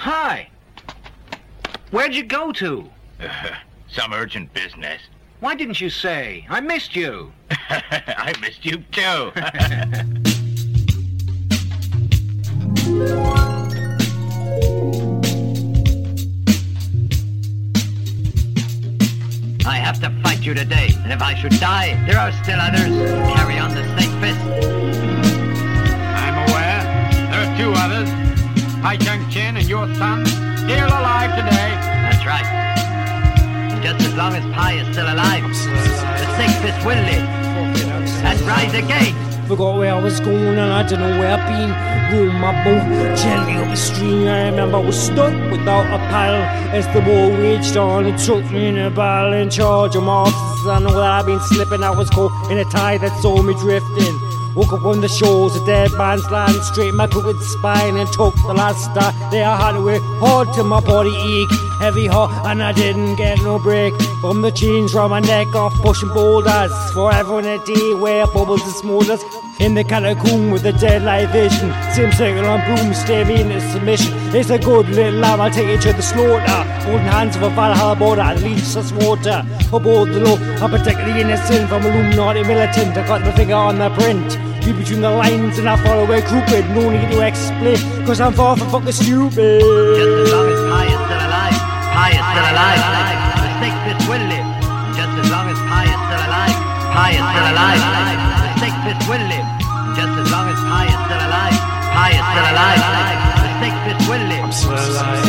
Hi. Where'd you go to? Uh, some urgent business. Why didn't you say? I missed you. I missed you too. I have to fight you today, and if I should die, there are still others. who Carry on the snake fist. Long as Pi is still alive, the snake fist will live and rise again. Forgot where I was going and I don't know where I've been. Rowed my boat gently up the stream. I remember I was stuck without a paddle as the war raged on. It took me in a battle in charge of monsters. I know that I've been slipping. I was caught in a tide that saw me drifting. Up on the shores, a dead man's land, straight my crooked spine and took the last star. I had to work hard till my body ache, heavy heart, and I didn't get no break. From the chains round my neck off pushing boulders, forever in a day where bubbles and smoulders. In the catacomb with the deadlight vision, same circle on boom, stare me into submission. It's a good little lamb, I'll take it to the slaughter. Holding hands of a Valhalla border, at least us water. Aboard the law, I protect the innocent from Illuminati militant. I got my finger on the print. Read between the lines and I follow where crooked. No need to explain, cause I'm far from fucking stupid. Just as long as Pi is still alive, Pi is still alive. The fist will live. Just as long as Pi is still alive, Pi is still alive. The fist will live. Just as long as Pi is still alive, Pi is still alive. The fist will live I'm still alive.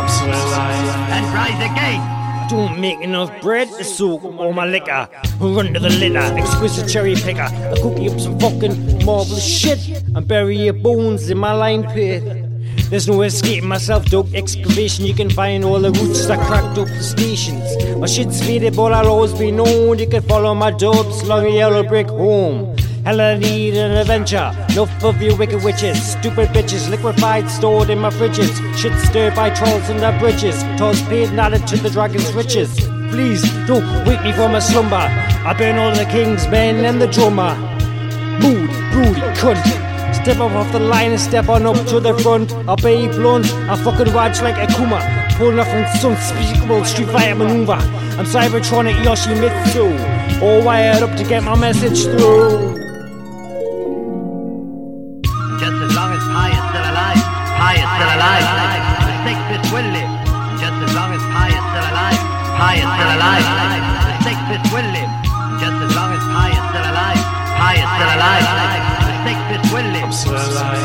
I'm still alive. and rise again. Don't make enough bread to soak all my liquor. Run to the litter, exquisite cherry picker. I cook you up some fucking marvelous shit and bury your bones in my lime pit. There's no escaping myself, dope excavation. You can find all the roots that cracked up the stations. My shit's faded, but I'll always be known. You can follow my dubs along yellow brick home. Hell, I need an adventure. Enough of you wicked witches, stupid bitches, liquefied, stored in my fridges. Shit stirred by trolls and their bridges. Tolls paid and added to the dragon's riches. Please don't wake me from a slumber. I burn all the king's men and the drummer. Mood, broody, cunt. Step up off the line and step on up to the front. I'll be blunt, I fucking watch like a Kuma. Pulling off from some unspeakable street fighter maneuver. I'm Cybertronic Yoshimitsu. All wired up to get my message through. Still alive. The snake fist will live. Just as long as Pi is still alive, Pi is still alive. The fist will live. Just as long as Pi is still alive, Pi is still alive. The fist will live I'm still alive.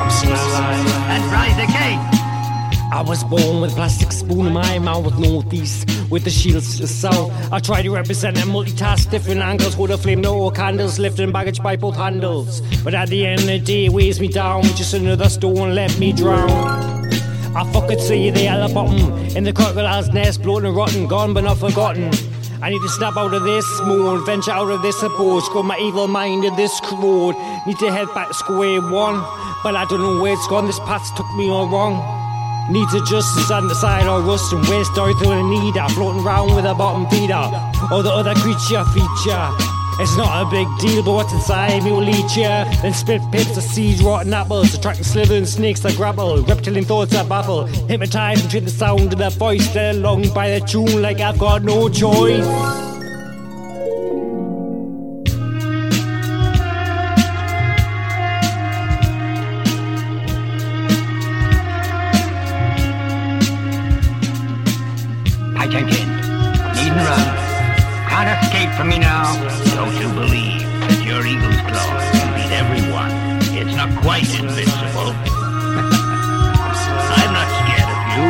I'm still alive. and rise again. I was born with a plastic spoon in my mouth, with northeast, with the shields to the south. I try to represent and multitask different angles, hold a flame, no candles, lifting baggage by both handles. But at the end of the day, it weighs me down, just another stone let me drown. I fucking see the yellow bottom in the crocodile's nest, bloated and rotten, gone but not forgotten. I need to snap out of this mood, venture out of this approach, got my evil mind in this road. Need to head back square one, but I don't know where it's gone. This path took me all wrong. Need to just stand aside or rust and waste out through the needle, floating round with a bottom feeder or the other creature feature. It's not a big deal, but what's inside me will eat ya. Then spit pits of seeds, rotten apples, attracting slithering snakes that grapple, reptilian thoughts that baffle. Hypnotized into the sound of that voice, along by the tune like I've got no choice. Can't escape from me now. Don't you believe that your eagle's claws can beat everyone? It's not quite invincible. I'm not scared of you.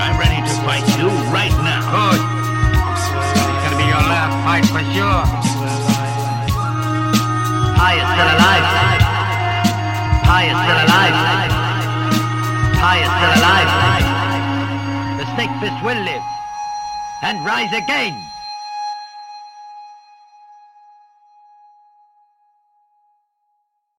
I'm ready to fight you right now. Good. It's gonna be your last fight for sure. Pi is still alive. Pi is still alive. Pi is still alive. The snake fist will live and rise again.